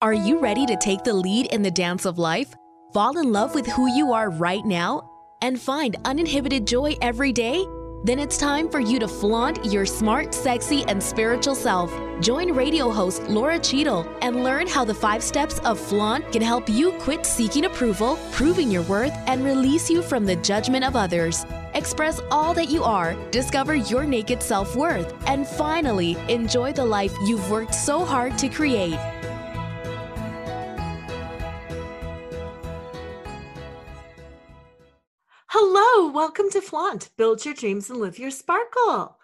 Are you ready to take the lead in the dance of life? Fall in love with who you are right now? And find uninhibited joy every day? Then it's time for you to flaunt your smart, sexy, and spiritual self. Join radio host Laura Cheadle and learn how the five steps of flaunt can help you quit seeking approval, proving your worth, and release you from the judgment of others. Express all that you are, discover your naked self worth, and finally enjoy the life you've worked so hard to create. Hello, welcome to Flaunt. Build your dreams and live your sparkle.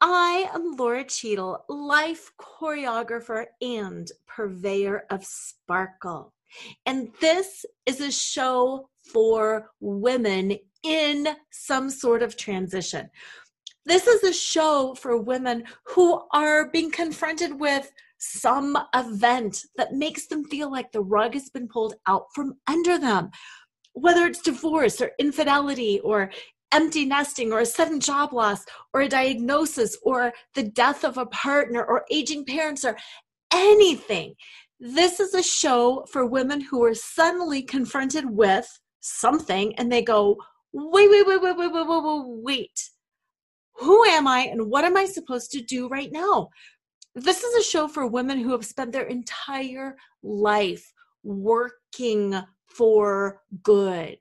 I am Laura Cheadle, life choreographer and purveyor of sparkle. And this is a show for women in some sort of transition. This is a show for women who are being confronted with some event that makes them feel like the rug has been pulled out from under them whether it's divorce or infidelity or empty nesting or a sudden job loss or a diagnosis or the death of a partner or aging parents or anything. This is a show for women who are suddenly confronted with something and they go, wait, wait, wait, wait, wait, wait, wait, wait, wait. Who am I and what am I supposed to do right now? This is a show for women who have spent their entire life working for good,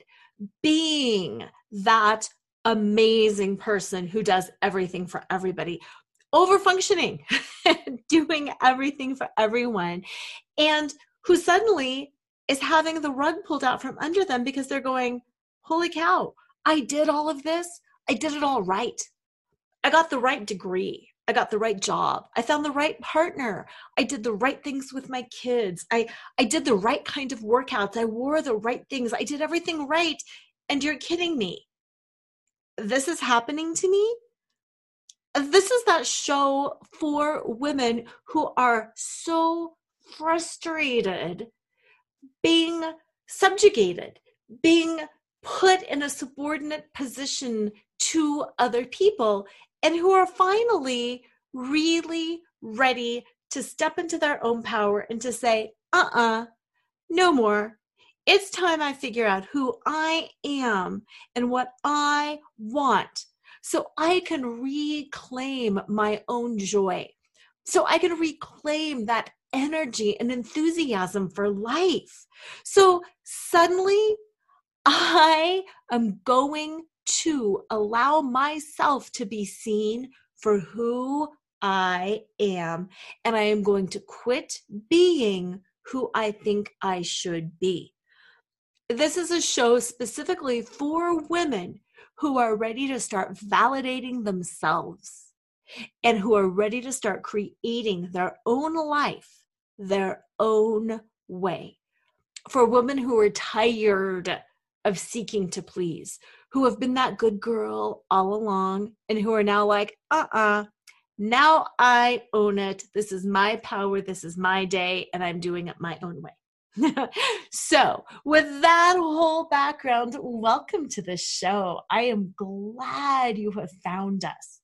being that amazing person who does everything for everybody, over functioning, doing everything for everyone, and who suddenly is having the rug pulled out from under them because they're going, Holy cow, I did all of this. I did it all right. I got the right degree. I got the right job. I found the right partner. I did the right things with my kids. I I did the right kind of workouts. I wore the right things. I did everything right. And you're kidding me. This is happening to me? This is that show for women who are so frustrated being subjugated, being put in a subordinate position to other people and who are finally really ready to step into their own power and to say, uh uh-uh, uh, no more. It's time I figure out who I am and what I want so I can reclaim my own joy. So I can reclaim that energy and enthusiasm for life. So suddenly I am going to allow myself to be seen for who I am. And I am going to quit being who I think I should be. This is a show specifically for women who are ready to start validating themselves and who are ready to start creating their own life their own way. For women who are tired of seeking to please, who have been that good girl all along and who are now like, uh uh-uh, uh, now I own it. This is my power. This is my day, and I'm doing it my own way. so, with that whole background, welcome to the show. I am glad you have found us.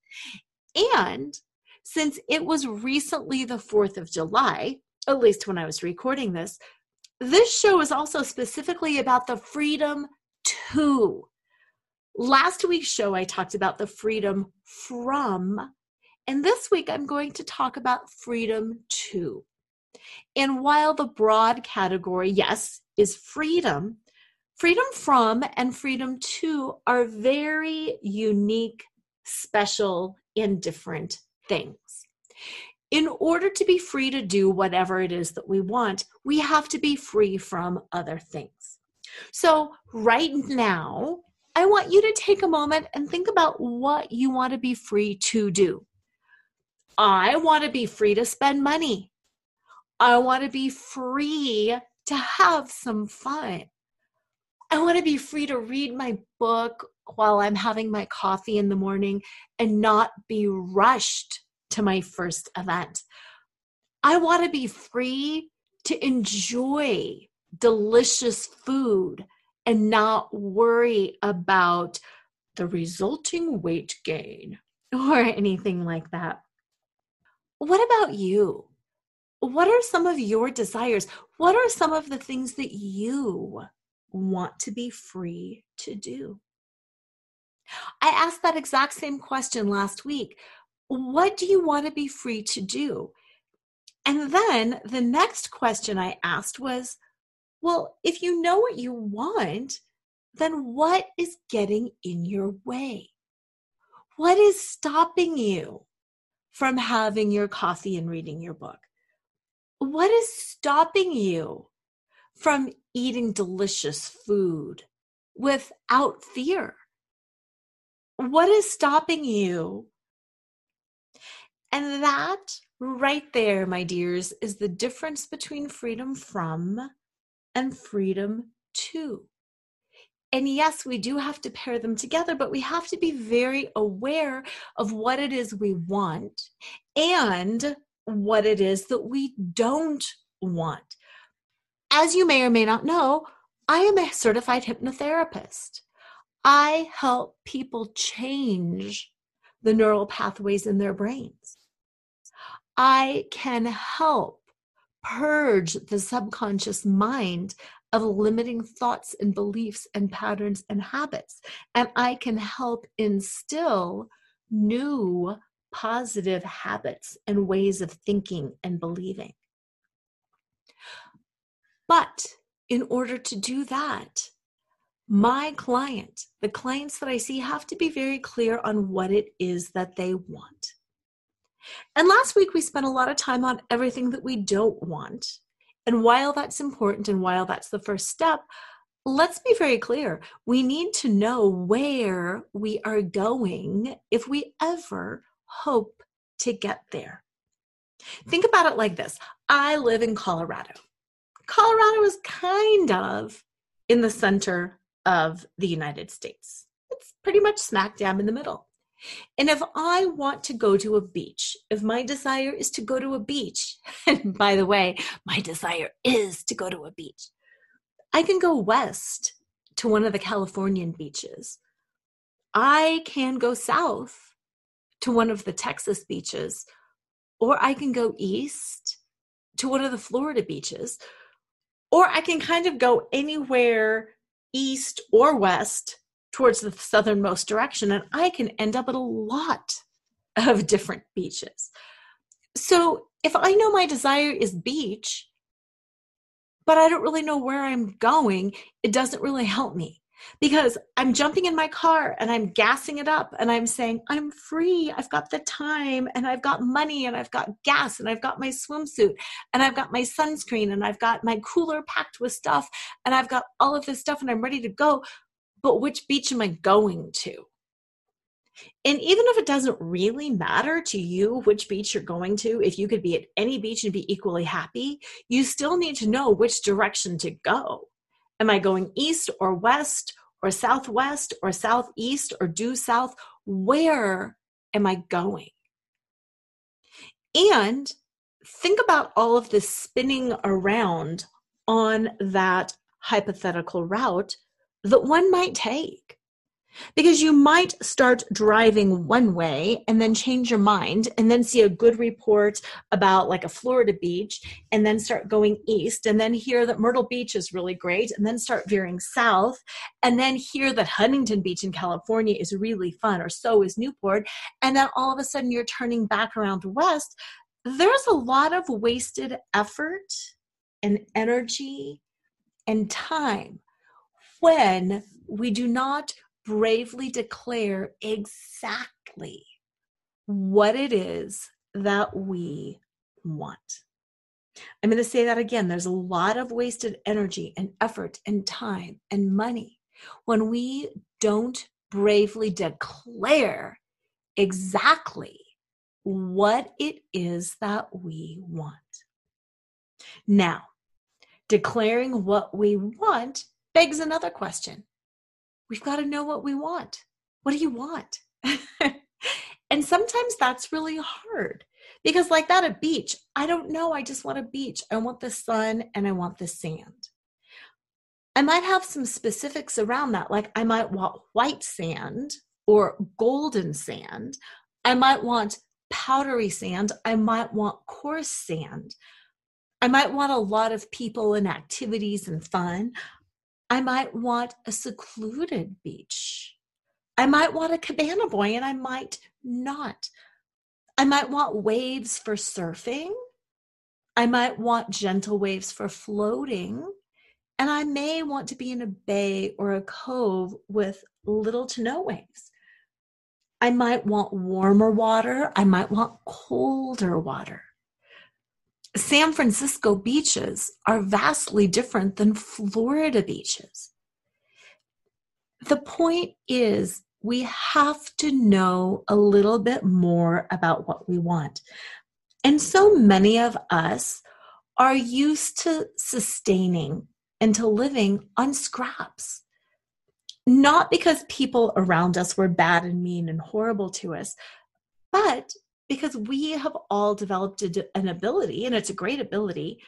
And since it was recently the 4th of July, at least when I was recording this, this show is also specifically about the freedom to. Last week's show, I talked about the freedom from, and this week I'm going to talk about freedom to. And while the broad category, yes, is freedom, freedom from and freedom to are very unique, special, and different things in order to be free to do whatever it is that we want, we have to be free from other things. So, right now, I want you to take a moment and think about what you want to be free to do. I want to be free to spend money. I want to be free to have some fun. I want to be free to read my book while I'm having my coffee in the morning and not be rushed to my first event. I want to be free to enjoy delicious food and not worry about the resulting weight gain or anything like that. What about you? what are some of your desires? What are some of the things that you want to be free to do? I asked that exact same question last week. What do you want to be free to do? And then the next question I asked was, well, if you know what you want, then what is getting in your way? What is stopping you from having your coffee and reading your book? What is stopping you from eating delicious food without fear? What is stopping you? And that right there, my dears, is the difference between freedom from and freedom to. And yes, we do have to pair them together, but we have to be very aware of what it is we want and what it is that we don't want. As you may or may not know, I am a certified hypnotherapist. I help people change the neural pathways in their brains. I can help purge the subconscious mind of limiting thoughts and beliefs and patterns and habits. And I can help instill new positive habits and ways of thinking and believing. But in order to do that, my client, the clients that I see, have to be very clear on what it is that they want. And last week, we spent a lot of time on everything that we don't want. And while that's important and while that's the first step, let's be very clear. We need to know where we are going if we ever hope to get there. Think about it like this I live in Colorado. Colorado is kind of in the center of the United States. It's pretty much smack dab in the middle. And if I want to go to a beach, if my desire is to go to a beach, and by the way, my desire is to go to a beach, I can go west to one of the Californian beaches. I can go south to one of the Texas beaches, or I can go east to one of the Florida beaches, or I can kind of go anywhere east or west towards the southernmost direction, and I can end up at a lot of different beaches. So if I know my desire is beach, but I don't really know where I'm going, it doesn't really help me because I'm jumping in my car and I'm gassing it up and I'm saying, I'm free. I've got the time and I've got money and I've got gas and I've got my swimsuit and I've got my sunscreen and I've got my cooler packed with stuff and I've got all of this stuff and I'm ready to go. But which beach am I going to? And even if it doesn't really matter to you which beach you're going to, if you could be at any beach and be equally happy, you still need to know which direction to go Am I going east or west or southwest or southeast or due south? Where am I going? And think about all of this spinning around on that hypothetical route that one might take. Because you might start driving one way and then change your mind and then see a good report about like a Florida beach and then start going east and then hear that Myrtle Beach is really great and then start veering south and then hear that Huntington Beach in California is really fun or so is Newport. And then all of a sudden you're turning back around west. There's a lot of wasted effort and energy and time when we do not bravely declare exactly what it is that we want. I'm going to say that again. There's a lot of wasted energy and effort and time and money when we don't bravely declare exactly what it is that we want. Now, declaring what we want begs another question we've got to know what we want. What do you want? and sometimes that's really hard because, like that, a beach, I don't know. I just want a beach. I want the sun and I want the sand. I might have some specifics around that. Like, I might want white sand or golden sand. I might want powdery sand. I might want coarse sand. I might want a lot of people and activities and fun. I might want a secluded beach. I might want a cabana boy and I might not. I might want waves for surfing. I might want gentle waves for floating. And I may want to be in a bay or a cove with little to no waves. I might want warmer water. I might want colder water. San Francisco beaches are vastly different than Florida beaches. The point is, we have to know a little bit more about what we want. And so many of us are used to sustaining and to living on scraps. Not because people around us were bad and mean and horrible to us, but because we have all developed an ability, and it's a great ability,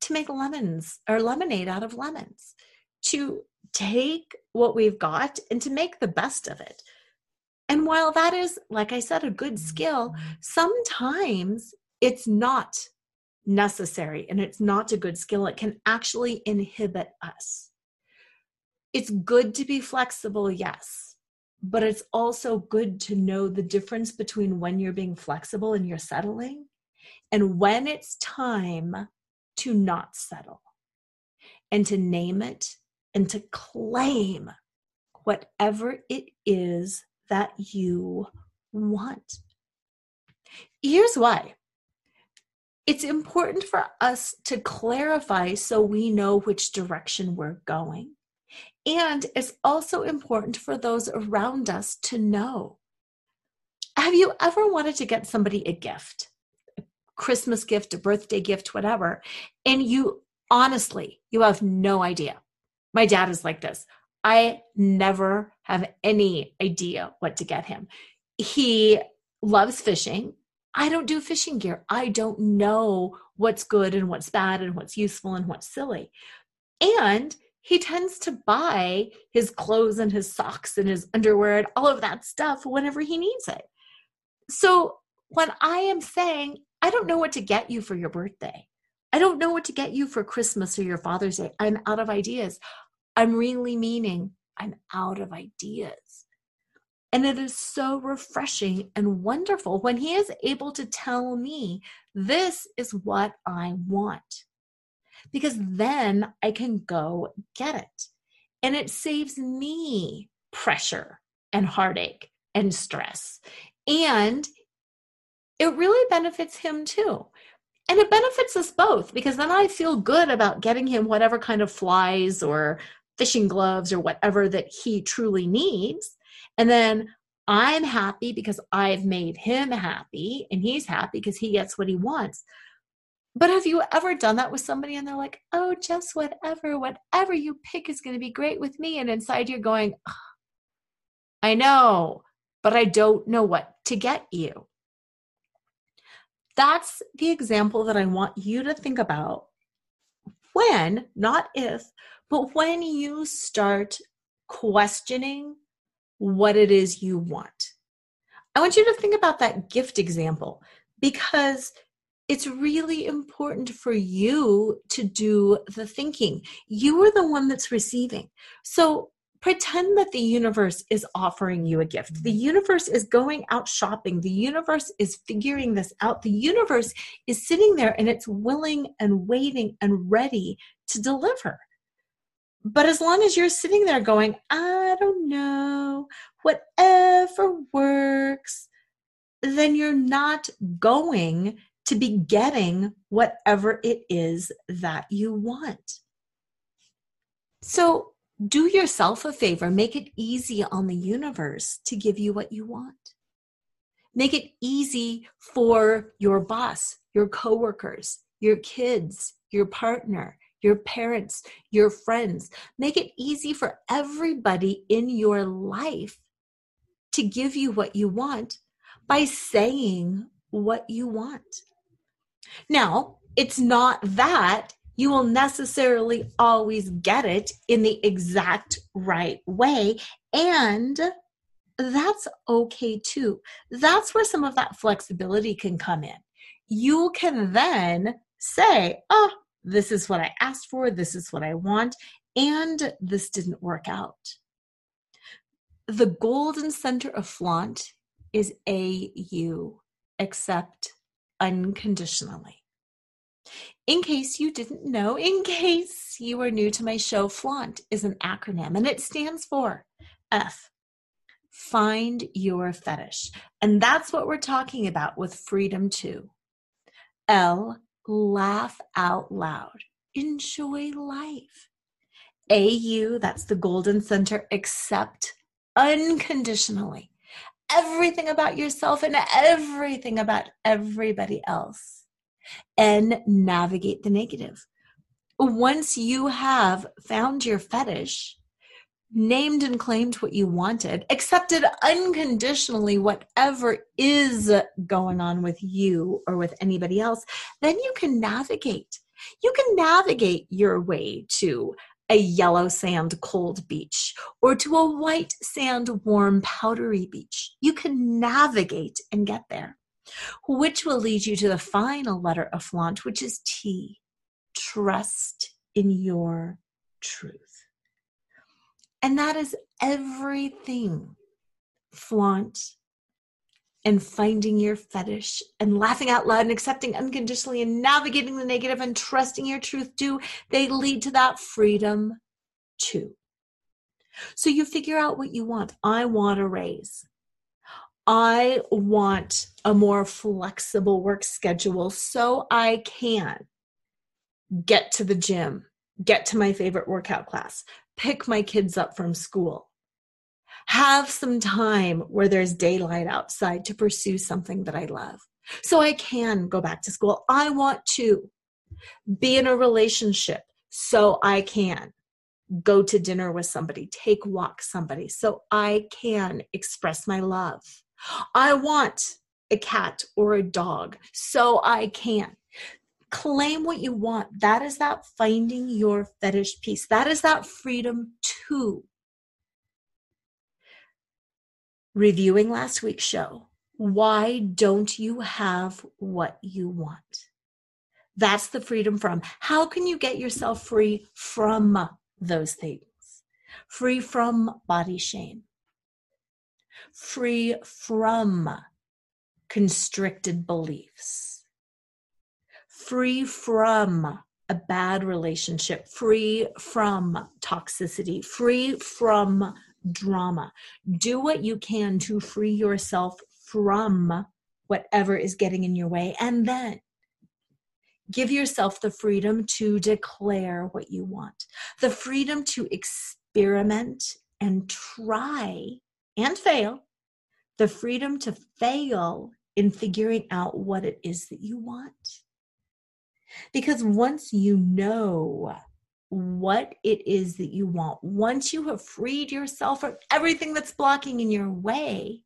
to make lemons or lemonade out of lemons, to take what we've got and to make the best of it. And while that is, like I said, a good skill, sometimes it's not necessary and it's not a good skill. It can actually inhibit us. It's good to be flexible, yes, but it's also good to know the difference between when you're being flexible and you're settling and when it's time to not settle and to name it and to claim whatever it is that you want. Here's why it's important for us to clarify so we know which direction we're going. And it's also important for those around us to know. Have you ever wanted to get somebody a gift? A Christmas gift, a birthday gift, whatever, and you honestly, you have no idea my dad is like this. I never have any idea what to get him. He loves fishing. I don't do fishing gear. I don't know what's good and what's bad and what's useful and what's silly. And he tends to buy his clothes and his socks and his underwear and all of that stuff whenever he needs it. So when I am saying, I don't know what to get you for your birthday, I don't know what to get you for Christmas or your Father's Day, I'm out of ideas. I'm really meaning I'm out of ideas. And it is so refreshing and wonderful when he is able to tell me, this is what I want. Because then I can go get it. And it saves me pressure and heartache and stress. And it really benefits him too. And it benefits us both because then I feel good about getting him whatever kind of flies or fishing gloves or whatever that he truly needs. And then I'm happy because I've made him happy and he's happy because he gets what he wants. But have you ever done that with somebody and they're like, oh, just whatever, whatever you pick is going to be great with me? And inside you're going, oh, I know, but I don't know what to get you. That's the example that I want you to think about when, not if, but when you start questioning what it is you want, I want you to think about that gift example because it's really important for you to do the thinking. You are the one that's receiving. So pretend that the universe is offering you a gift. The universe is going out shopping. The universe is figuring this out. The universe is sitting there and it's willing and waiting and ready to deliver. But as long as you're sitting there going, I don't know, whatever works, then you're not going to be getting whatever it is that you want. So do yourself a favor, make it easy on the universe to give you what you want. Make it easy for your boss, your coworkers, your kids, your partner, your parents, your friends. Make it easy for everybody in your life to give you what you want by saying what you want. Now, it's not that you will necessarily always get it in the exact right way. And that's okay too. That's where some of that flexibility can come in. You can then say, oh, this is what I asked for, this is what I want, and this didn't work out. The golden center of flaunt is AU, accept unconditionally. In case you didn't know, in case you are new to my show, flaunt is an acronym and it stands for F. Find your fetish. And that's what we're talking about with Freedom to. L. Laugh out loud. Enjoy life. AU, that's the Golden Center, accept unconditionally everything about yourself and everything about everybody else and navigate the negative. Once you have found your fetish, named and claimed what you wanted, accepted unconditionally whatever is going on with you or with anybody else, then you can navigate. You can navigate your way to a yellow sand cold beach or to a white sand warm powdery beach. You can navigate and get there, which will lead you to the final letter of flaunt, which is T. Trust in your truth. And that is everything flaunt and finding your fetish and laughing out loud and accepting unconditionally and navigating the negative and trusting your truth do they lead to that freedom too so you figure out what you want i want a raise i want a more flexible work schedule so i can get to the gym get to my favorite workout class pick my kids up from school. Have some time where there's daylight outside to pursue something that I love. So I can go back to school. I want to be in a relationship so I can go to dinner with somebody, take walk somebody, so I can express my love. I want a cat or a dog so I can claim what you want. That is that finding your fetish piece. That is that freedom to. Reviewing last week's show, why don't you have what you want? That's the freedom from. How can you get yourself free from those things? Free from body shame, free from constricted beliefs free from a bad relationship, free from toxicity, free from drama. Do what you can to free yourself from whatever is getting in your way. And then give yourself the freedom to declare what you want, the freedom to experiment and try and fail, the freedom to fail in figuring out what it is that you want. Because once you know what it is that you want, once you have freed yourself from everything that's blocking in your way,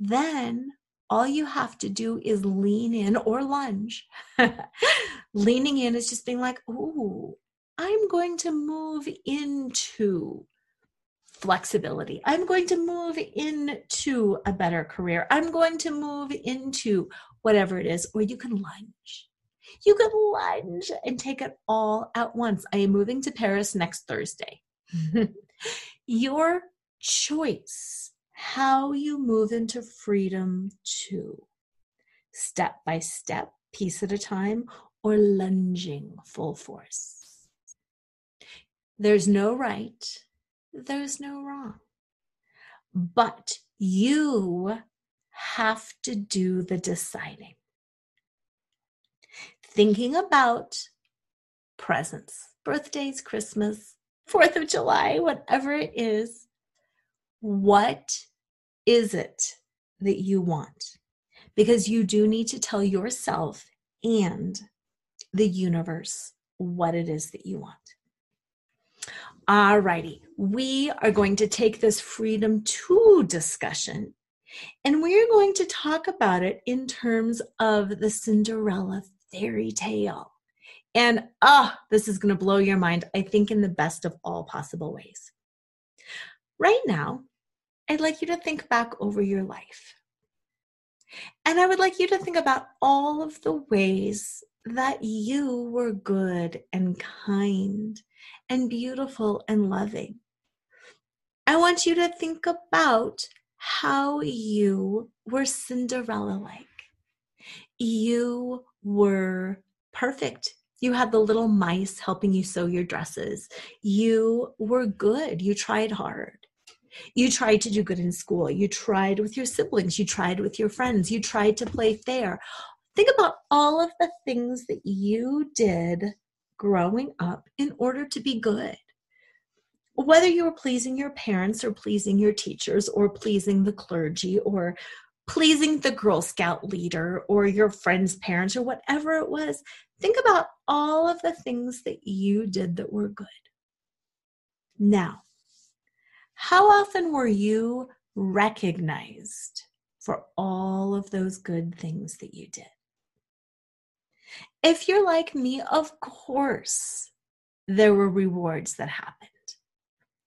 then all you have to do is lean in or lunge. Leaning in is just being like, oh, I'm going to move into flexibility. I'm going to move into a better career. I'm going to move into whatever it is, or you can lunge. You could lunge and take it all at once. I am moving to Paris next Thursday. Your choice how you move into freedom to, step by step, piece at a time, or lunging full force. There's no right, there's no wrong. But you have to do the deciding thinking about presents, birthdays, Christmas, Fourth of July, whatever it is. What is it that you want? Because you do need to tell yourself and the universe what it is that you want. Alrighty, we are going to take this freedom to discussion and we're going to talk about it in terms of the Cinderella fairy tale. And oh, this is going to blow your mind, I think, in the best of all possible ways. Right now, I'd like you to think back over your life. And I would like you to think about all of the ways that you were good and kind and beautiful and loving. I want you to think about how you were Cinderella like. You were perfect. You had the little mice helping you sew your dresses. You were good. You tried hard. You tried to do good in school. You tried with your siblings. You tried with your friends. You tried to play fair. Think about all of the things that you did growing up in order to be good. Whether you were pleasing your parents or pleasing your teachers or pleasing the clergy or pleasing the Girl Scout leader or your friend's parents or whatever it was, think about all of the things that you did that were good. Now, how often were you recognized for all of those good things that you did? If you're like me, of course, there were rewards that happened.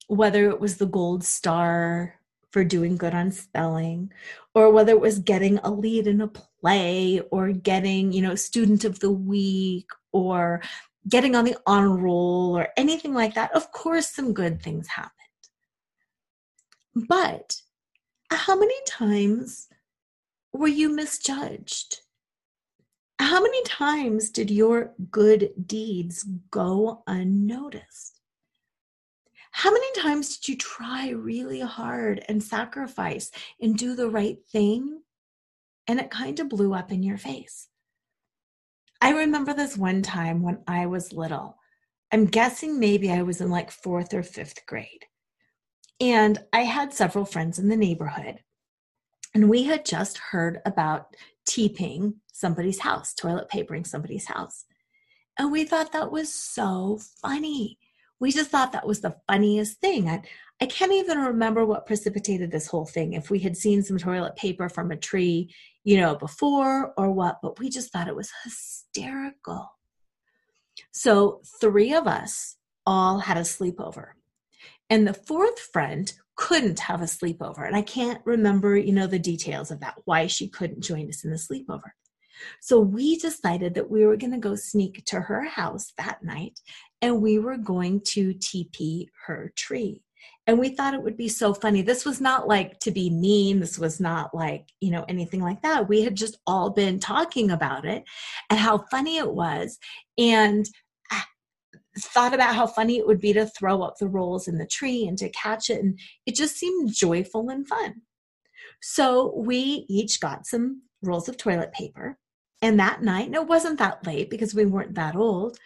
Whether it was the gold star for doing good on spelling, or whether it was getting a lead in a play, or getting, you know, student of the week, or getting on the honor roll, or anything like that, of course, some good things happened. But how many times were you misjudged? How many times did your good deeds go unnoticed? How many times did you try really hard and sacrifice and do the right thing? And it kind of blew up in your face. I remember this one time when I was little. I'm guessing maybe I was in like fourth or fifth grade. And I had several friends in the neighborhood, and we had just heard about TPing somebody's house, toilet papering somebody's house. And we thought that was so funny. We just thought that was the funniest thing. I, I can't even remember what precipitated this whole thing, if we had seen some toilet paper from a tree, you know, before or what, but we just thought it was hysterical. So, three of us all had a sleepover. And the fourth friend couldn't have a sleepover. And I can't remember, you know, the details of that, why she couldn't join us in the sleepover. So we decided that we were going to go sneak to her house that night and we were going to TP her tree. And we thought it would be so funny. This was not like to be mean. This was not like, you know, anything like that. We had just all been talking about it and how funny it was. And ah, thought about how funny it would be to throw up the rolls in the tree and to catch it. And it just seemed joyful and fun. So we each got some rolls of toilet paper. And that night, and it wasn't that late because we weren't that old,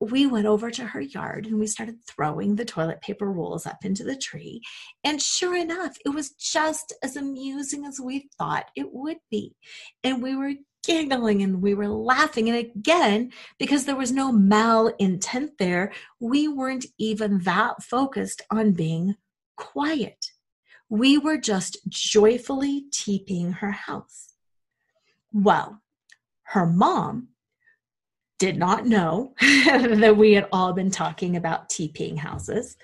we went over to her yard and we started throwing the toilet paper rolls up into the tree. And sure enough, it was just as amusing as we thought it would be. And we were giggling and we were laughing. And again, because there was no mal intent there, we weren't even that focused on being quiet. We were just joyfully TPing her house. Well, her mom did not know that we had all been talking about TPing houses.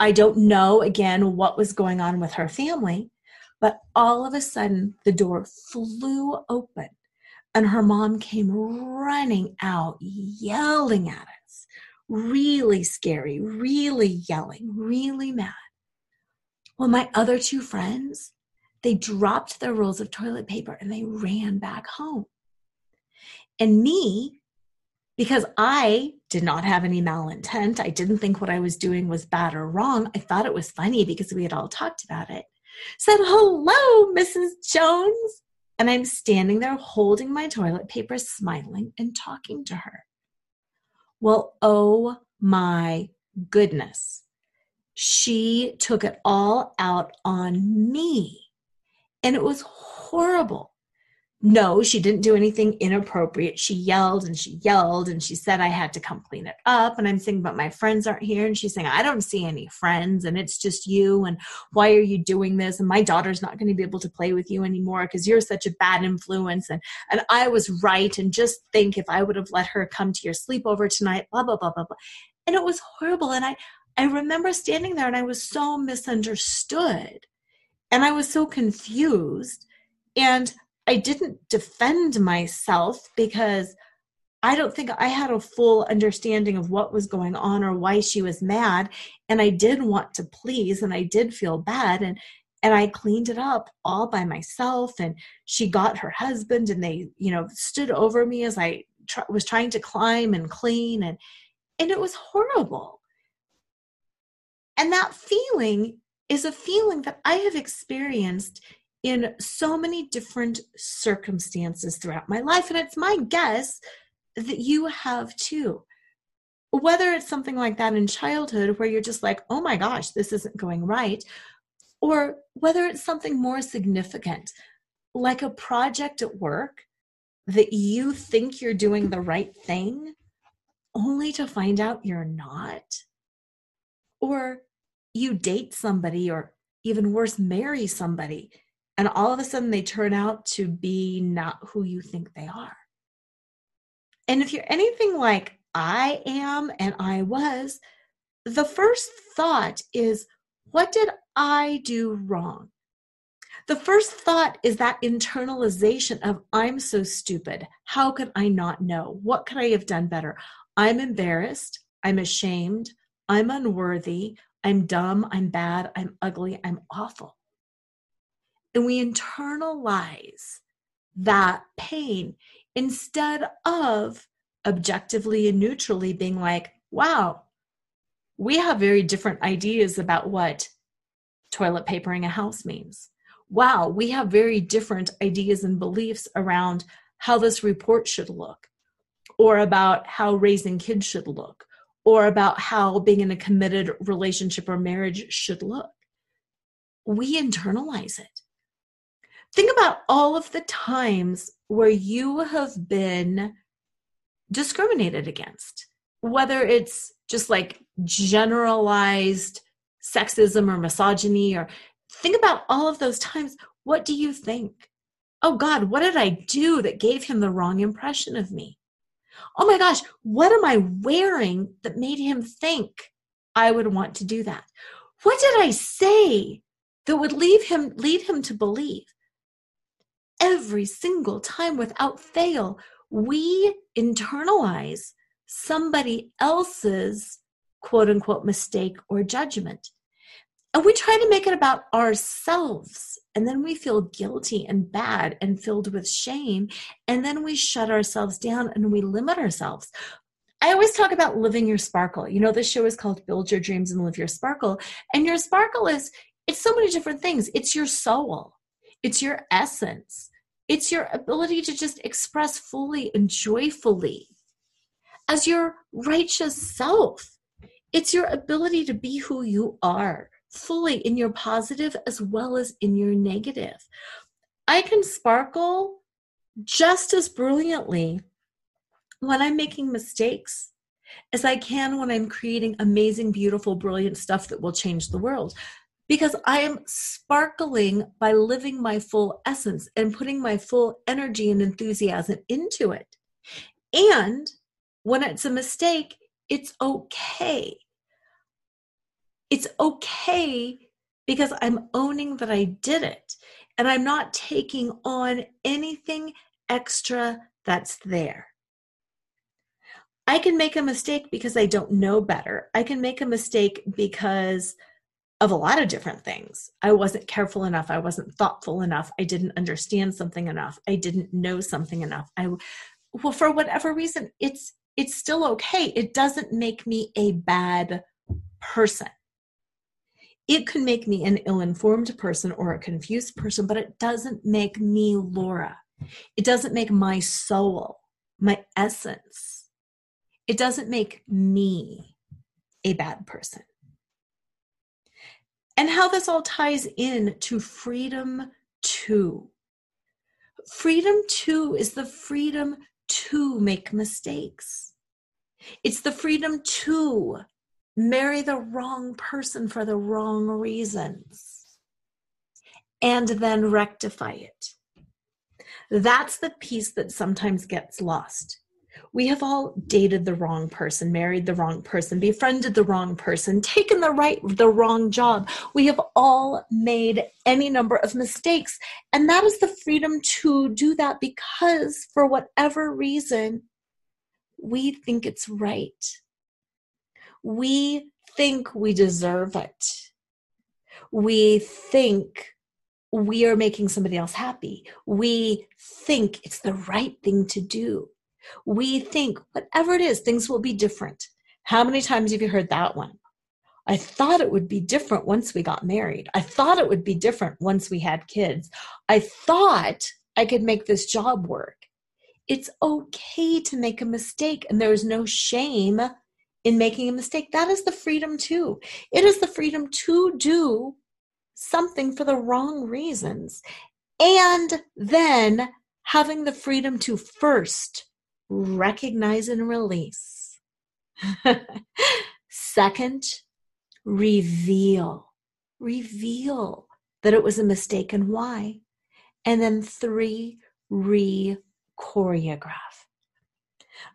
I don't know again what was going on with her family, but all of a sudden the door flew open and her mom came running out, yelling at us. Really scary, really yelling, really mad. Well, my other two friends, they dropped their rolls of toilet paper and they ran back home. And me, because I did not have any malintent, I didn't think what I was doing was bad or wrong. I thought it was funny because we had all talked about it. Said, Hello, Mrs. Jones. And I'm standing there holding my toilet paper, smiling and talking to her. Well, oh my goodness. She took it all out on me. And it was horrible no, she didn't do anything inappropriate. She yelled and she yelled and she said I had to come clean it up. And I'm saying, but my friends aren't here. And she's saying, I don't see any friends and it's just you. And why are you doing this? And my daughter's not going to be able to play with you anymore because you're such a bad influence. And, and I was right. And just think if I would have let her come to your sleepover tonight, blah, blah, blah, blah, blah. And it was horrible. And I, I remember standing there and I was so misunderstood and I was so confused. And I didn't defend myself because I don't think I had a full understanding of what was going on or why she was mad. And I did want to please and I did feel bad. And and I cleaned it up all by myself. And she got her husband and they, you know, stood over me as I tr- was trying to climb and clean. And and it was horrible. And that feeling is a feeling that I have experienced in so many different circumstances throughout my life. And it's my guess that you have too. Whether it's something like that in childhood where you're just like, oh my gosh, this isn't going right, or whether it's something more significant, like a project at work that you think you're doing the right thing, only to find out you're not. Or you date somebody, or even worse, marry somebody, and all of a sudden they turn out to be not who you think they are. And if you're anything like I am and I was, the first thought is, what did I do wrong? The first thought is that internalization of, I'm so stupid. How could I not know? What could I have done better? I'm embarrassed. I'm ashamed. I'm unworthy. I'm dumb. I'm bad. I'm ugly. I'm awful. And we internalize that pain instead of objectively and neutrally being like, wow, we have very different ideas about what toilet papering a house means. Wow, we have very different ideas and beliefs around how this report should look, or about how raising kids should look, or about how being in a committed relationship or marriage should look. We internalize it. Think about all of the times where you have been discriminated against, whether it's just like generalized sexism or misogyny, or think about all of those times. What do you think? Oh God, what did I do that gave him the wrong impression of me? Oh my gosh, what am I wearing that made him think I would want to do that? What did I say that would leave him lead him to believe every single time without fail, we internalize somebody else's quote unquote mistake or judgment. And we try to make it about ourselves. And then we feel guilty and bad and filled with shame. And then we shut ourselves down and we limit ourselves. I always talk about living your sparkle. You know, this show is called Build Your Dreams and Live Your Sparkle. And your sparkle is, it's so many different things. It's your soul, it's your essence, it's your ability to just express fully and joyfully as your righteous self. It's your ability to be who you are fully in your positive as well as in your negative. I can sparkle just as brilliantly when I'm making mistakes as I can when I'm creating amazing, beautiful, brilliant stuff that will change the world because I am sparkling by living my full essence and putting my full energy and enthusiasm into it. And when it's a mistake, it's okay. It's okay because I'm owning that I did it and I'm not taking on anything extra that's there. I can make a mistake because I don't know better. I can make a mistake because of a lot of different things. I wasn't careful enough. I wasn't thoughtful enough. I didn't understand something enough. I didn't know something enough. I well for whatever reason it's it's still okay. It doesn't make me a bad person. It can make me an ill-informed person or a confused person, but it doesn't make me Laura. It doesn't make my soul, my essence. It doesn't make me a bad person and how this all ties in to freedom to. Freedom to is the freedom to make mistakes. It's the freedom to marry the wrong person for the wrong reasons and then rectify it. That's the piece that sometimes gets lost we have all dated the wrong person, married the wrong person, befriended the wrong person, taken the right the wrong job. We have all made any number of mistakes, and that is the freedom to do that because for whatever reason we think it's right. We think we deserve it. We think we are making somebody else happy. We think it's the right thing to do. We think whatever it is, things will be different. How many times have you heard that one? I thought it would be different once we got married. I thought it would be different once we had kids. I thought I could make this job work. It's okay to make a mistake, and there is no shame in making a mistake. That is the freedom too. It is the freedom to do something for the wrong reasons. And then having the freedom to first recognize and release. Second, reveal. Reveal that it was a mistake and why. And then three, re choreograph.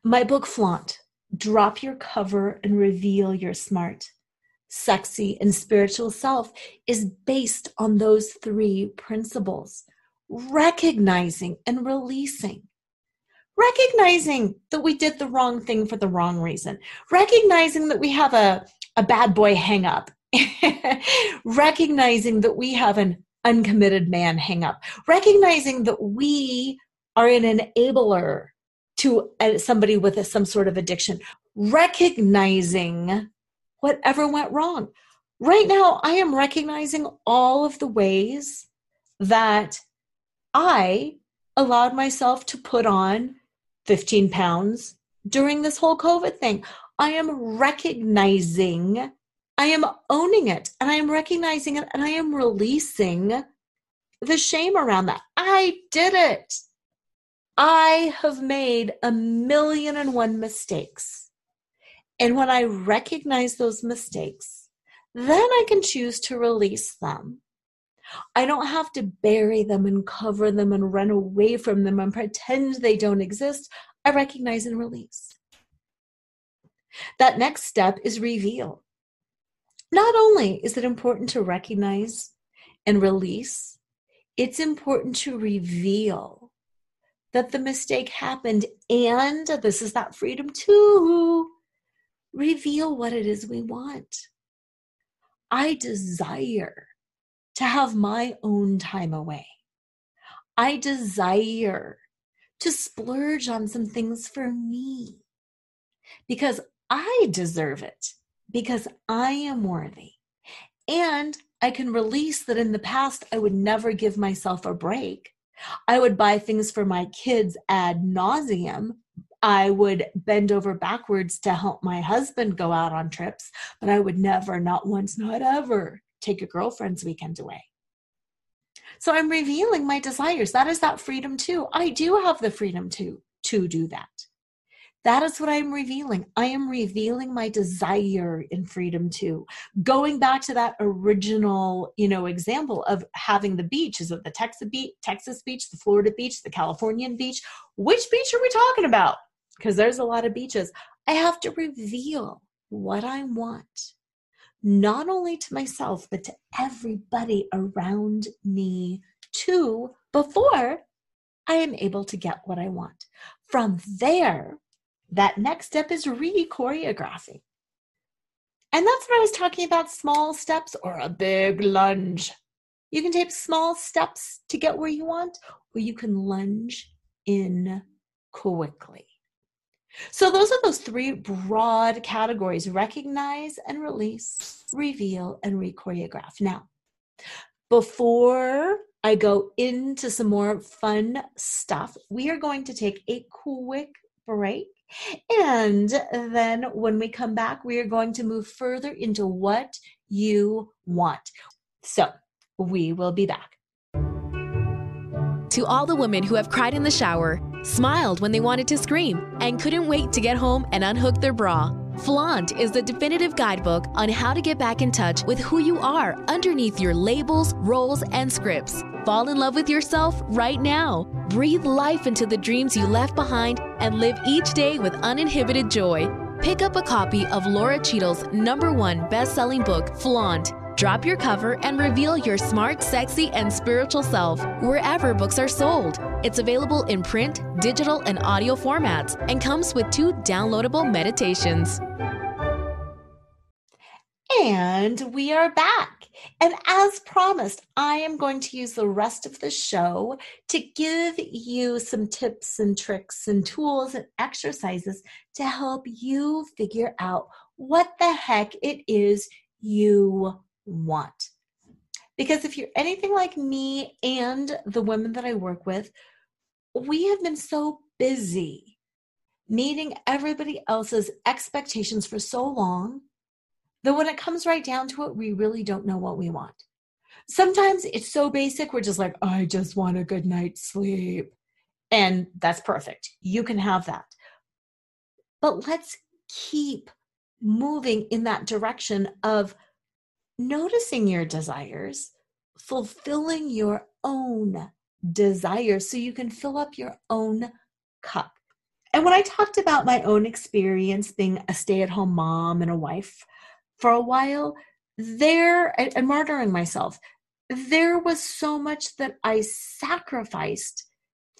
My book, Flaunt Drop Your Cover and Reveal Your Smart, Sexy, and Spiritual Self is based on those three principles recognizing and releasing. Recognizing that we did the wrong thing for the wrong reason. Recognizing that we have a, a bad boy hang up. recognizing that we have an uncommitted man hang up. Recognizing that we are an enabler to uh, somebody with a, some sort of addiction, recognizing whatever went wrong. Right now, I am recognizing all of the ways that I allowed myself to put on 15 pounds during this whole COVID thing. I am recognizing, I am owning it, and I am recognizing it, and I am releasing the shame around that. I did it. I have made a million and one mistakes. And when I recognize those mistakes, then I can choose to release them. I don't have to bury them and cover them and run away from them and pretend they don't exist. I recognize and release. That next step is reveal. Not only is it important to recognize and release, it's important to reveal that the mistake happened. And this is that freedom to reveal what it is we want. I desire to have my own time away. I desire to splurge on some things for me because I deserve it, because I am worthy. And I can release that in the past, I would never give myself a break I would buy things for my kids ad nauseum. I would bend over backwards to help my husband go out on trips, but I would never, not once, not ever, take a girlfriend's weekend away. So I'm revealing my desires. That is that freedom too. I do have the freedom to to do that. That is what I'm revealing. I am revealing my desire in freedom too. Going back to that original, you know, example of having the beach, is it the Texas beach, Texas beach, the Florida beach, the Californian beach? Which beach are we talking about? Because there's a lot of beaches. I have to reveal what I want, not only to myself, but to everybody around me too, before I am able to get what I want. From there, that next step is re choreographing. And that's what I was talking about small steps or a big lunge. You can take small steps to get where you want, or you can lunge in quickly. So, those are those three broad categories recognize and release, reveal, and re choreograph. Now, before I go into some more fun stuff, we are going to take a quick break and then when we come back, we are going to move further into what you want. So we will be back. To all the women who have cried in the shower, smiled when they wanted to scream, and couldn't wait to get home and unhook their bra. Flaunt is the definitive guidebook on how to get back in touch with who you are underneath your labels, roles, and scripts. Fall in love with yourself right now. Breathe life into the dreams you left behind and live each day with uninhibited joy. Pick up a copy of Lora Cheadle's number one best selling book, Flaunt. Drop your cover and reveal your smart, sexy, and spiritual self wherever books are sold. It's available in print, digital, and audio formats and comes with two downloadable meditations. And we are back. And as promised, I am going to use the rest of the show to give you some tips and tricks and tools and exercises to help you figure out what the heck it is you want. Because if you're anything like me and the women that I work with, we have been so busy meeting everybody else's expectations for so long that when it comes right down to it, we really don't know what we want. Sometimes it's so basic, we're just like, I just want a good night's sleep. And that's perfect. You can have that. But let's keep moving in that direction of noticing your desires, fulfilling your own desires so you can fill up your own cup. And when I talked about my own experience being a stay at home mom and a wife for a while, there, and martyring myself, there was so much that I sacrificed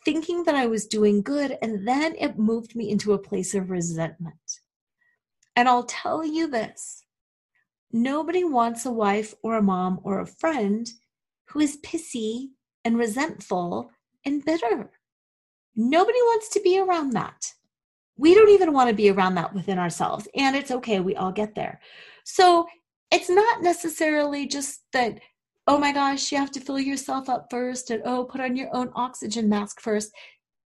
thinking that I was doing good. And then it moved me into a place of resentment. And I'll tell you this nobody wants a wife or a mom or a friend who is pissy and resentful and bitter. Nobody wants to be around that. We don't even want to be around that within ourselves. And it's okay, we all get there. So it's not necessarily just that, oh my gosh, you have to fill yourself up first and oh, put on your own oxygen mask first.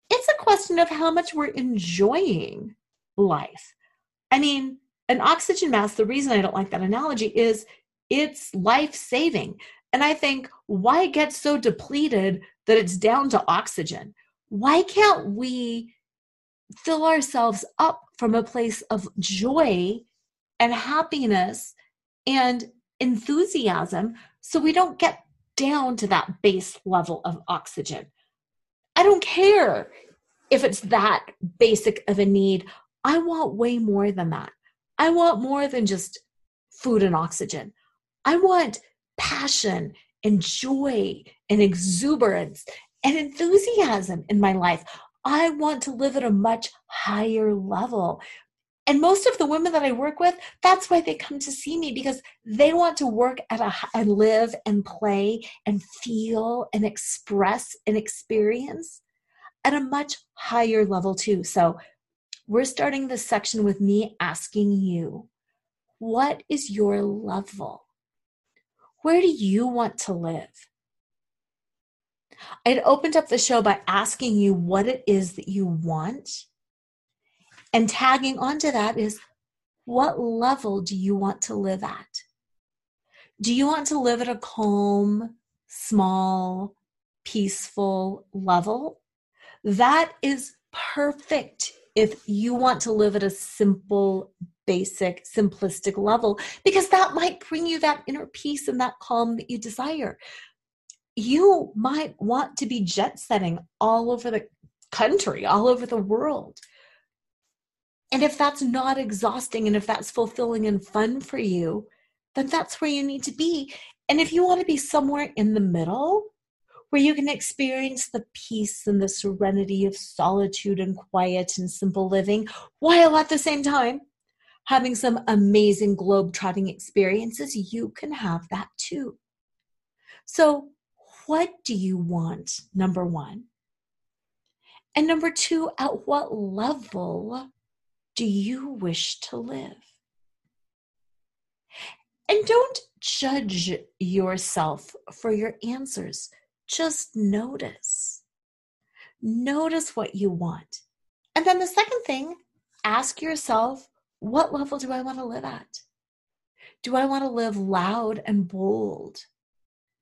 It's a question of how much we're enjoying life. I mean, an oxygen mask, the reason I don't like that analogy is it's life saving. And I think, why get so depleted that it's down to oxygen? Why can't we fill ourselves up from a place of joy and happiness and enthusiasm so we don't get down to that base level of oxygen? I don't care if it's that basic of a need. I want way more than that. I want more than just food and oxygen. I want passion and joy and exuberance and enthusiasm in my life. I want to live at a much higher level. And most of the women that I work with, that's why they come to see me because they want to work at a and live and play and feel and express and experience at a much higher level too. So we're starting this section with me asking you, what is your level? Where do you want to live? I'd opened up the show by asking you what it is that you want. And tagging onto that is what level do you want to live at? Do you want to live at a calm, small, peaceful level? That is perfect if you want to live at a simple, basic, simplistic level, because that might bring you that inner peace and that calm that you desire. You might want to be jet setting all over the country, all over the world. And if that's not exhausting and if that's fulfilling and fun for you, then that's where you need to be. And if you want to be somewhere in the middle, where you can experience the peace and the serenity of solitude and quiet and simple living, while at the same time having some amazing globe-trotting experiences, you can have that too. So, what do you want? Number one. And number two, at what level do you wish to live? And don't judge yourself for your answers. Just notice. Notice what you want. And then the second thing, ask yourself what level do I want to live at? Do I want to live loud and bold?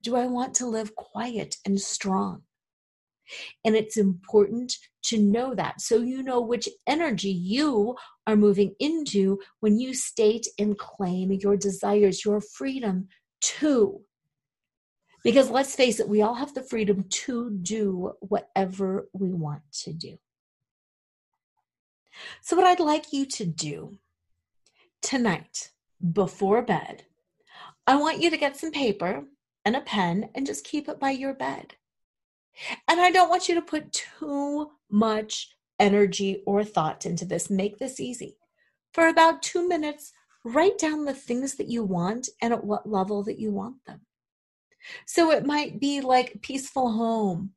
Do I want to live quiet and strong? And it's important to know that so you know which energy you are moving into when you state and claim your desires, your freedom to because let's face it, we all have the freedom to do whatever we want to do. So, what I'd like you to do tonight before bed, I want you to get some paper and a pen and just keep it by your bed. And I don't want you to put too much energy or thought into this. Make this easy. For about two minutes, write down the things that you want and at what level that you want them. So it might be like peaceful home.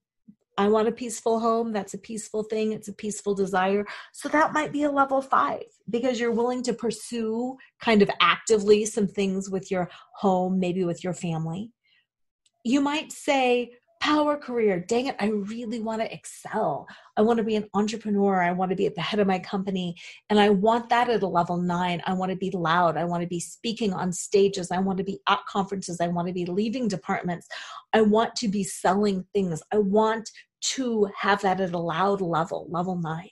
I want a peaceful home. That's a peaceful thing. It's a peaceful desire. So that might be a level five because you're willing to pursue kind of actively some things with your home, maybe with your family. You might say, power career. Dang it, I really want to excel. I want to be an entrepreneur. I want to be at the head of my company. And I want that at a level nine. I want to be loud. I want to be speaking on stages. I want to be at conferences. I want to be leading departments. I want to be selling things. I want to have that at a loud level, level nine.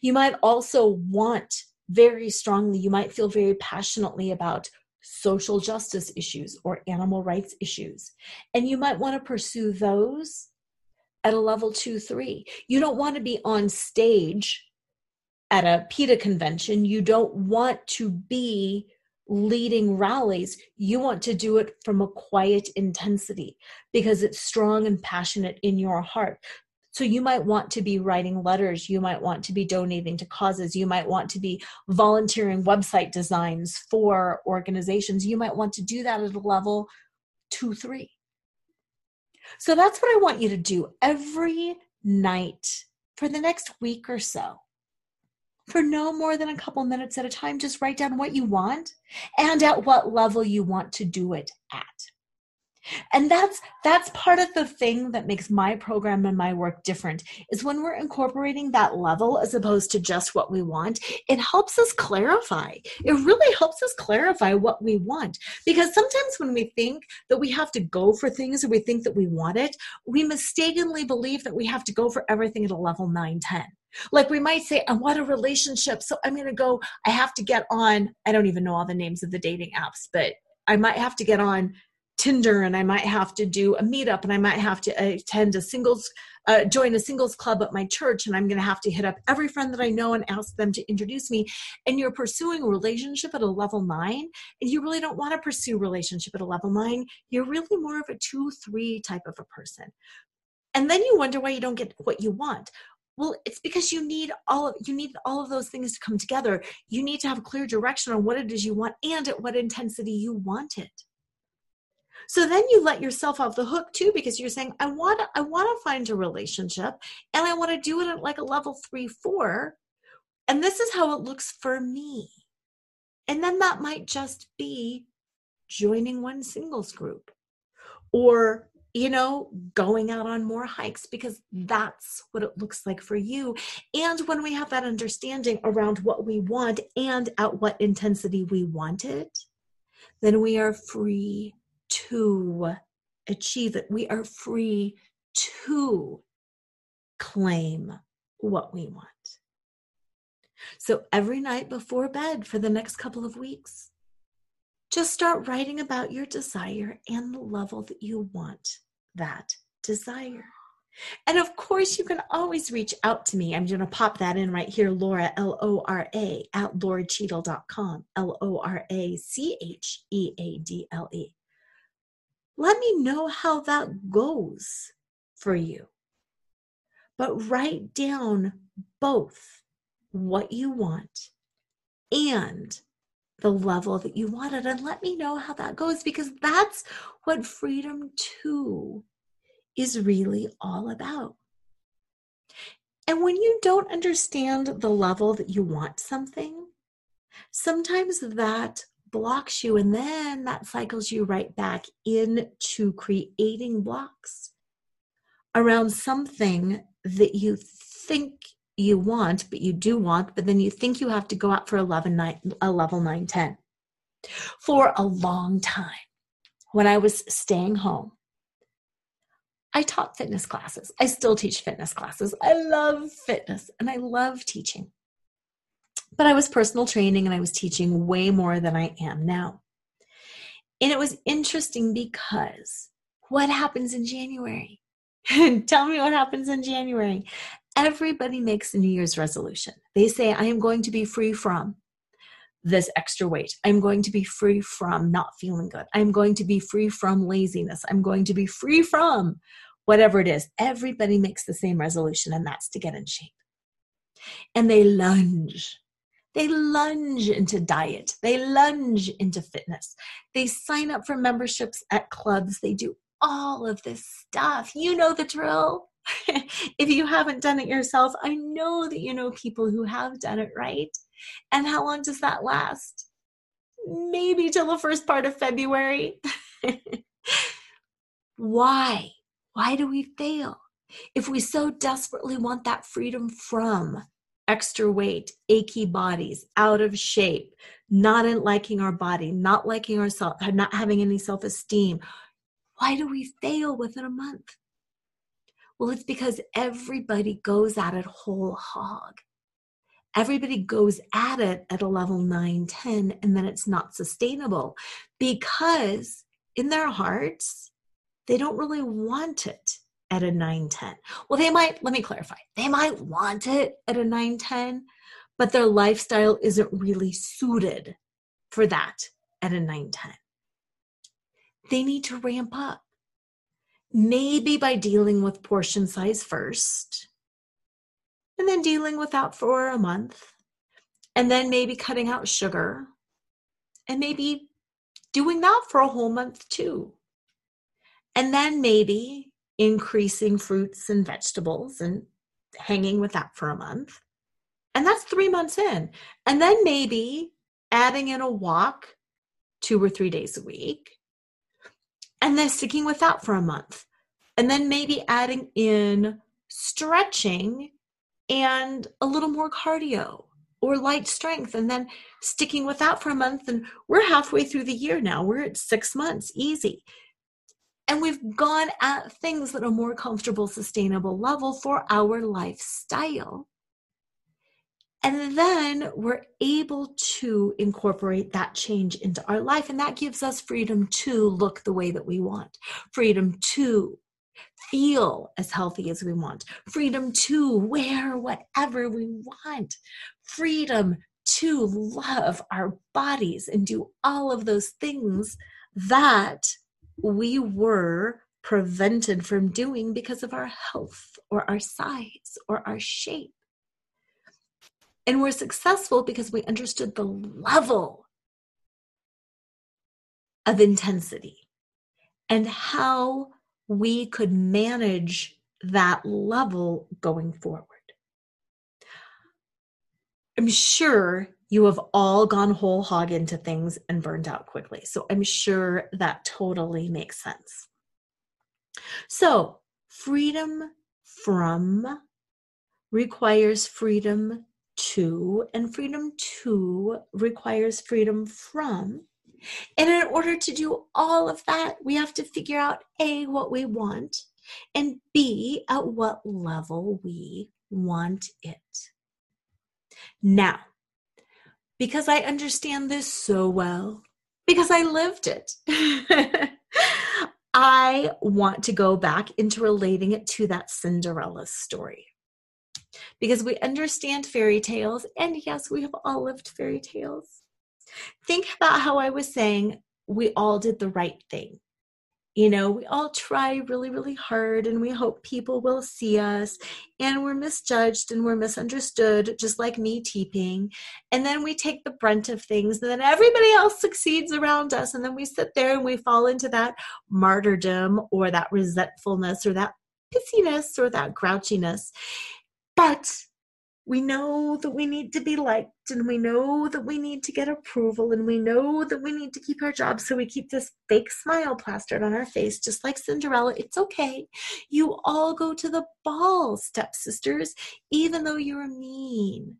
You might also want very strongly, you might feel very passionately about social justice issues or animal rights issues. And you might want to pursue those at a level two, three. You don't want to be on stage at a PETA convention. You don't want to be leading rallies. You want to do it from a quiet intensity because it's strong and passionate in your heart. So you might want to be writing letters. You might want to be donating to causes. You might want to be volunteering website designs for organizations. You might want to do that at a level two, three. So that's what I want you to do every night for the next week or so. For no more than a couple minutes at a time, just write down what you want and at what level you want to do it at and that's that's part of the thing that makes my program and my work different is when we're incorporating that level as opposed to just what we want it helps us clarify it really helps us clarify what we want because sometimes when we think that we have to go for things or we think that we want it we mistakenly believe that we have to go for everything at a level 9 10 like we might say, I want a relationship, so I'm going to go. I have to get on. I don't even know all the names of the dating apps, but I might have to get on Tinder and I might have to do a meetup and I might have to attend a singles, uh, join a singles club at my church and I'm going to have to hit up every friend that I know and ask them to introduce me. And you're pursuing a relationship at a level nine and you really don't want to pursue relationship at a level nine. You're really more of a two, three type of a person. And then you wonder why you don't get what you want well it's because you need all of you need all of those things to come together you need to have a clear direction on what it is you want and at what intensity you want it so then you let yourself off the hook too because you're saying, I want to, I want to find a relationship and I want to do it at like a level three, four. And this is how it looks for me. And then that might just be joining one singles group or you know, going out on more hikes because that's what it looks like for you. And when we have that understanding around what we want and at what intensity we want it, then we are free to achieve it. We are free to claim what we want. So every night before bed for the next couple of weeks, just start writing about your desire and the level that you want that desire. And of course, you can always reach out to me. I'm going to pop that in right here, Lora, L O R A, at loracheadle.com, L O R A C H E A D L E let me know how that goes for you. But write down both what you want and the level that you want it and let me know how that goes because that's what freedom 2 is really all about. And when you don't understand the level that you want something, sometimes that blocks you and then that cycles you right back into creating blocks around something that you think you want but you do want but then you think you have to go out for 11 9 a level 9 10 for a long time. When i was staying home i taught fitness classes. I still teach fitness classes. I love fitness and i love teaching but I was personal training and I was teaching way more than I am now. And it was interesting because what happens in January? Tell me what happens in January. Everybody makes a New Year's resolution. They say, I am going to be free from. this extra weight. I'm going to be free from not feeling good. I'm going to be free from laziness. I'm going to be free from whatever it is. Everybody makes the same resolution, and that's to get in shape. And they lunge. They lunge into diet. They lunge into fitness. They sign up for memberships at clubs. They do all of this stuff. You know the drill. if you haven't done it yourself, I know that you know people who have done it right. And how long does that last? Maybe till the first part of February. Why? Why do we fail? If we so desperately want that freedom from extra weight, achy bodies, out of shape, not liking our body, not liking ourselves, not having any self esteem, why do we fail within a month? Well, it's because everybody goes at it whole hog. Everybody goes at it at a level 9, 10, and then it's not sustainable because in their hearts, they don't really want it at a 9, 10. Well, they might, let me clarify, they might want it at a 9, 10, but their lifestyle isn't really suited for that at a 9, 10. They need to ramp up maybe by dealing with portion size first, and then dealing with that for a month, and then maybe cutting out sugar, and maybe doing that for a whole month too. And then maybe increasing fruits and vegetables and hanging with that for a month. And that's three months in. And then maybe adding in a walk two or three days a week and then sticking with that for a month. And then maybe adding in stretching and a little more cardio or light strength and then sticking with that for a month. And we're halfway through the year now. We're at six months, easy. And we've gone at things at a more comfortable, sustainable level for our lifestyle. And then we're able to incorporate that change into our life. And that gives us freedom to look the way that we want, freedom to feel as healthy as we want, freedom to wear whatever we want, freedom to love our bodies and do all of those things that we were prevented from doing because of our health or our size or our shape. And we're successful because we understood the level of intensity and how we could manage that level going forward. I'm sure you have all gone whole hog into things and burned out quickly. So I'm sure that totally makes sense. So, freedom from requires freedom to, and freedom to requires freedom from. And in order to do all of that, we have to figure out A, what we want, and B, at what level we want it. Now, because I understand this so well, because I lived it, I want to go back into relating it to that Cinderella story. Because we understand fairy tales, and yes, we have all lived fairy tales. Think about how I was saying we all did the right thing. You know, we all try really, really hard and we hope people will see us and we're misjudged and we're misunderstood, just like me TPing. And then we take the brunt of things and then everybody else succeeds around us. And then we sit there and we fall into that martyrdom or that resentfulness or that pissiness or that grouchiness. But we know that we need to be liked and we know that we need to get approval and we know that we need to keep our job so we keep this fake smile plastered on our face just like cinderella. It's okay. You all go to the ball stepsisters even though you're mean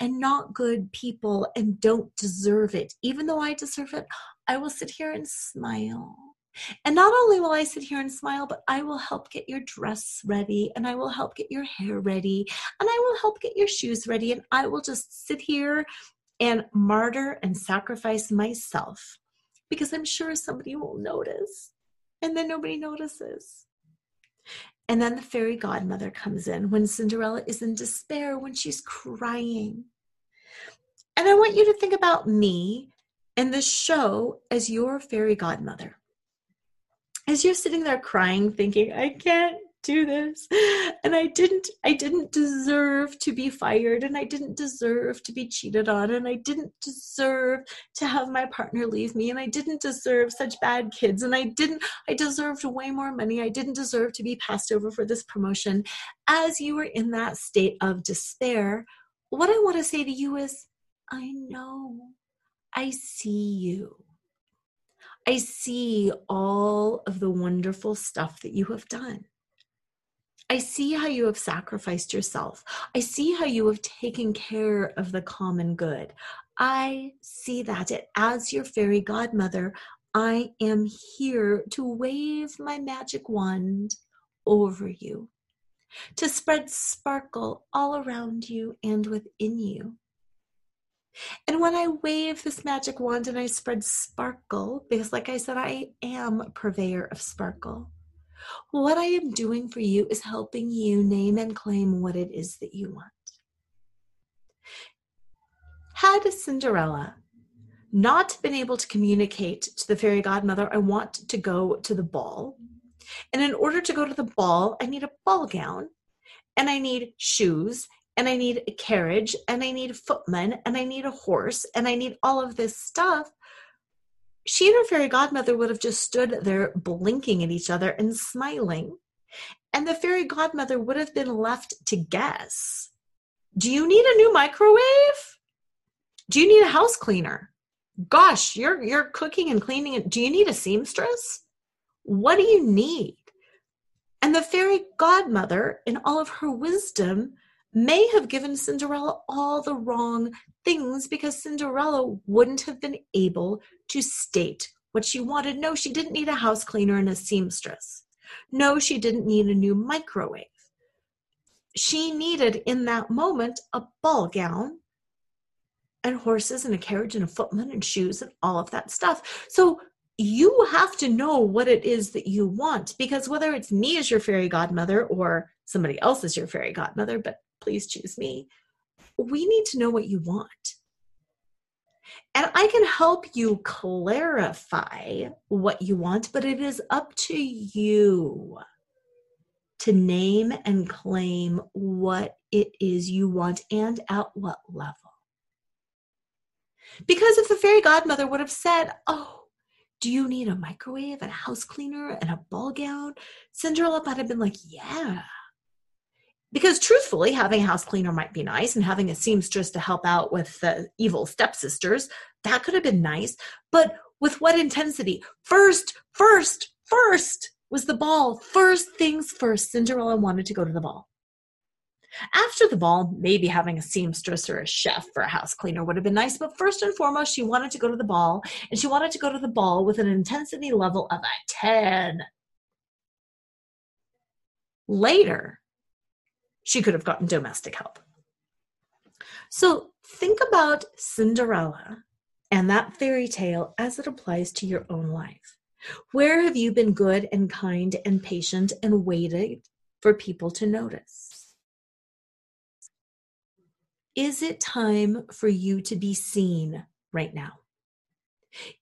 and not good people and don't deserve it. Even though i deserve it i will sit here and smile and not only will I sit here and smile, but I will help get your dress ready and I will help get your hair ready and I will help get your shoes ready and I will just sit here and martyr and sacrifice myself because I'm sure somebody will notice and then nobody notices. And then the fairy godmother comes in when Cinderella is in despair, when she's crying. And I want you to think about me and the show as your fairy godmother. As you're sitting there crying, thinking, I can't do this and i didn't i didn't deserve to be fired and i didn't deserve to be cheated on and i didn't deserve to have my partner leave me and i didn't deserve such bad kids and i didn't i deserved way more money. I didn't deserve to be passed over for this promotion. As you were in that state of despair what i want to say to you is i know. I see you I see all of the wonderful stuff that you have done. I see how you have sacrificed yourself. I see how you have taken care of the common good. I see that as your fairy godmother, I am here to wave my magic wand over you, to spread sparkle all around you and within you. And when I wave this magic wand and I spread sparkle, because like I said, I am a purveyor of sparkle, what I am doing for you is helping you name and claim what it is that you want. Had Cinderella not been able to communicate to the fairy godmother, I want to go to the ball. And in order to go to the ball, I need a ball gown and I need shoes and I need a carriage and I need a footman and I need a horse and I need all of this stuff she and her fairy godmother would have just stood there blinking at each other and smiling. And the fairy godmother would have been left to guess Do you need a new microwave? Do you need a house cleaner? Gosh, you're, you're cooking and cleaning. Do you need a seamstress? What do you need? And the fairy godmother, in all of her wisdom, may have given Cinderella all the wrong things because Cinderella wouldn't have been able to state what she wanted. No, she didn't need a house cleaner and a seamstress. No, she didn't need a new microwave. She needed in that moment a ball gown and horses and a carriage and a footman and shoes and all of that stuff. So you have to know what it is that you want because whether it's me as your fairy godmother or somebody else as your fairy godmother, but please choose me. We need to know what you want. And I can help you clarify what you want, but it is up to you to name and claim what it is you want and at what level. Because if the fairy godmother would have said, Oh, do you need a microwave and a house cleaner and a ball gown? Cinderella might have been like, Yeah, because truthfully having a house cleaner might be nice and having a seamstress to help out with the evil stepsisters that could have been nice. But with what intensity? First first first was the ball. First things first cinderella wanted to go to the ball. After the ball maybe having a seamstress or a chef or a house cleaner would have been nice but first and foremost she wanted to go to the ball and she wanted to go to the ball with an intensity level of a 10 later she could have gotten domestic help. So think about Cinderella and that fairy tale as it applies to your own life. Where have you been good and kind and patient and waited for people to notice? Is it time for you to be seen right now?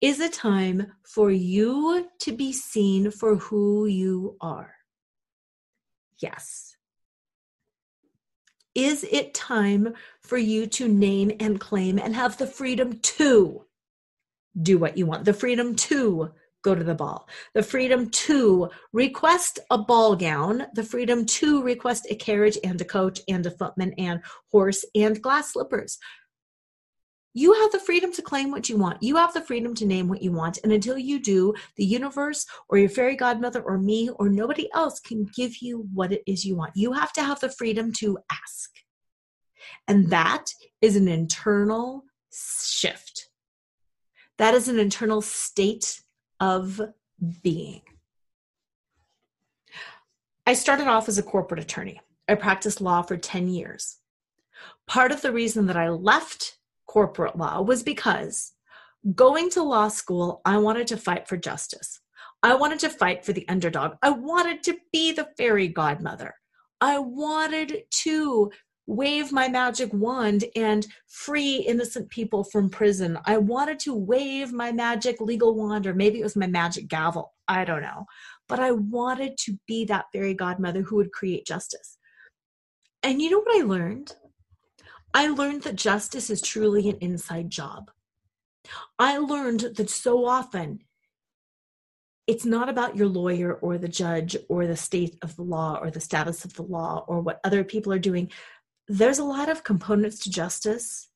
Is it time for you to be seen for who you are? Yes. Is it time for you to name and claim and have the freedom to do what you want? The freedom to go to the ball, the freedom to request a ball gown, the freedom to request a carriage and a coach and a footman and horse and glass slippers, you have the freedom to claim what you want. You have the freedom to name what you want. And until you do, the universe or your fairy godmother or me or nobody else can give you what it is you want. You have to have the freedom to ask. And that is an internal shift. That is an internal state of being. I started off as a corporate attorney. I practiced law for 10 years. Part of the reason that I left corporate law was because going to law school, I wanted to fight for justice. I wanted to fight for the underdog. I wanted to be the fairy godmother. I wanted to wave my magic wand and free innocent people from prison. I wanted to wave my magic legal wand, or maybe it was my magic gavel. I don't know. But I wanted to be that fairy godmother who would create justice. And you know what I learned? I learned that justice is truly an inside job. I learned that so often it's not about your lawyer or the judge or the state of the law or the status of the law or what other people are doing there's a lot of components to justice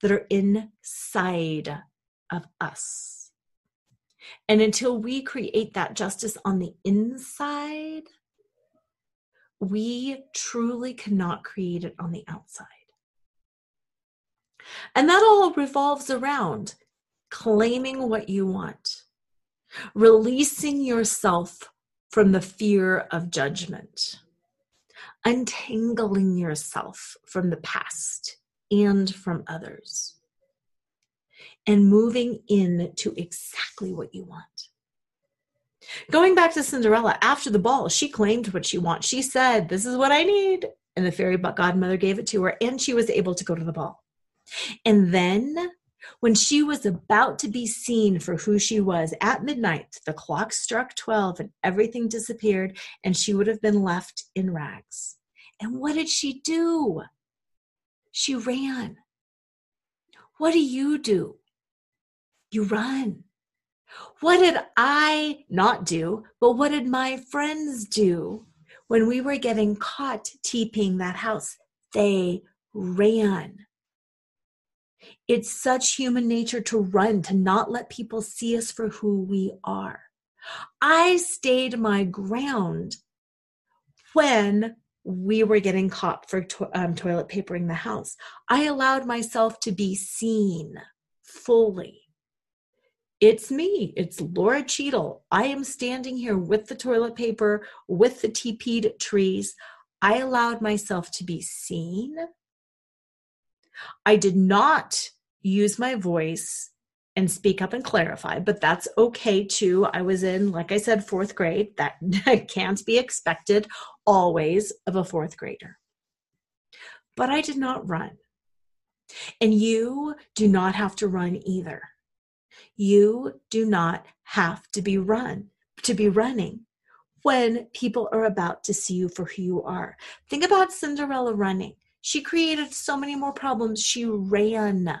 that are inside of us. And until we create that justice on the inside, we truly cannot create it on the outside. And that all revolves around claiming what you want, releasing yourself from the fear of judgment untangling yourself from the past and from others and moving into exactly what you want. Going back to Cinderella, after the ball, she claimed what she wants. She said, This is what I need. And the fairy godmother gave it to her, and she was able to go to the ball. And then, when she was about to be seen for who she was at midnight, the clock struck 12 and everything disappeared, and she would have been left in rags. And what did she do? She ran. What do you do? You run. What did I not do, but what did my friends do when we were getting caught TPing that house? They ran. It's such human nature to run, to not let people see us for who we are. I stayed my ground when we were getting caught for to- um, toilet papering the house. I allowed myself to be seen fully. It's me. It's Lora Cheadle. I am standing here with the toilet paper, with the TP'd trees. I allowed myself to be seen. I did not use my voice and speak up and clarify, but that's okay too. I was in, like I said, fourth grade. That can't be expected always of a fourth grader. But I did not run. And you do not have to run either. You do not have to be run, to be running when people are about to see you for who you are. Think about Cinderella running. She created so many more problems. She ran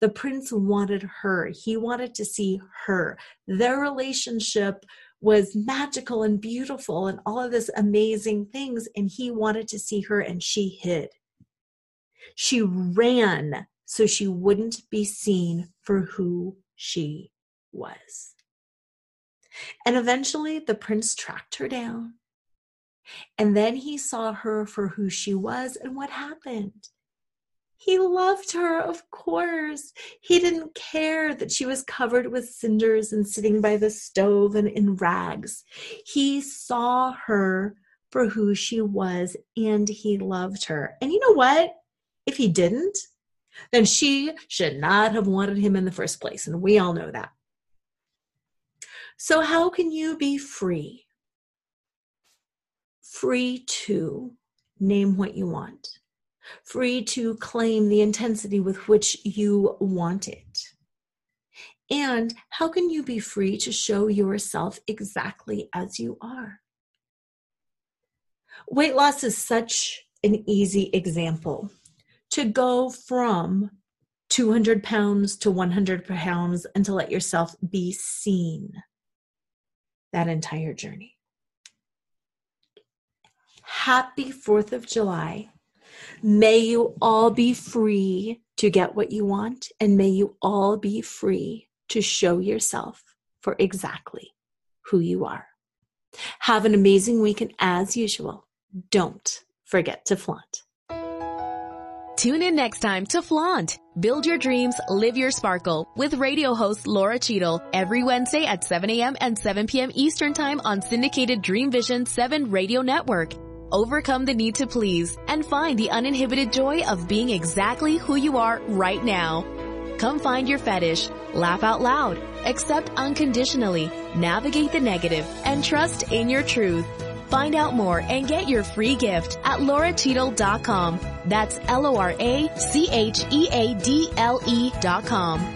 the prince wanted her, he wanted to see her. Their relationship was magical and beautiful and all of this amazing things, and he wanted to see her, and she hid. She ran so she wouldn't be seen for who she was. And eventually the prince tracked her down. And then he saw her for who she was. And what happened? He loved her, of course. He didn't care that she was covered with cinders and sitting by the stove and in rags. He saw her for who she was and he loved her. And you know what? If he didn't, then she should not have wanted him in the first place. And we all know that. So, how can you be free? Free to name what you want free to claim the intensity with which you want it. And how can you be free to show yourself exactly as you are? Weight loss is such an easy example. To go from 200 pounds to 100 pounds and to let yourself be seen that entire journey. Happy 4th of July May you all be free to get what you want, and may you all be free to show yourself for exactly who you are. Have an amazing week, and as usual, don't forget to flaunt. Tune in next time to Flaunt. Build your dreams, live your sparkle with radio host Lora Cheadle every Wednesday at 7 a.m. and 7 p.m. Eastern Time on syndicated Dream Vision 7 radio network. Overcome the need to please and find the uninhibited joy of being exactly who you are right now. Come find your fetish, laugh out loud, accept unconditionally, navigate the negative, and trust in your truth. Find out more and get your free gift at loracheadle.com. That's L-O-R-A-C-H-E-A-D-L-E dot com.